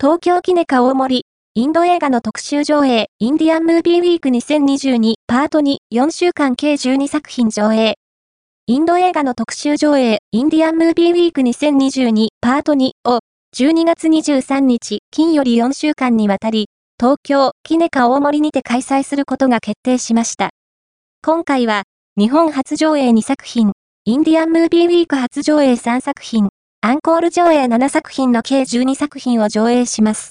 東京キネカ大森、インド映画の特集上映、インディアンムービーウィーク2022パート2、4週間計12作品上映。インド映画の特集上映、インディアンムービーウィーク2022パート2を、12月23日、金より4週間にわたり、東京、キネカ大森にて開催することが決定しました。今回は、日本初上映2作品、インディアンムービーウィーク初上映3作品、アンコール上映7作品の計12作品を上映します。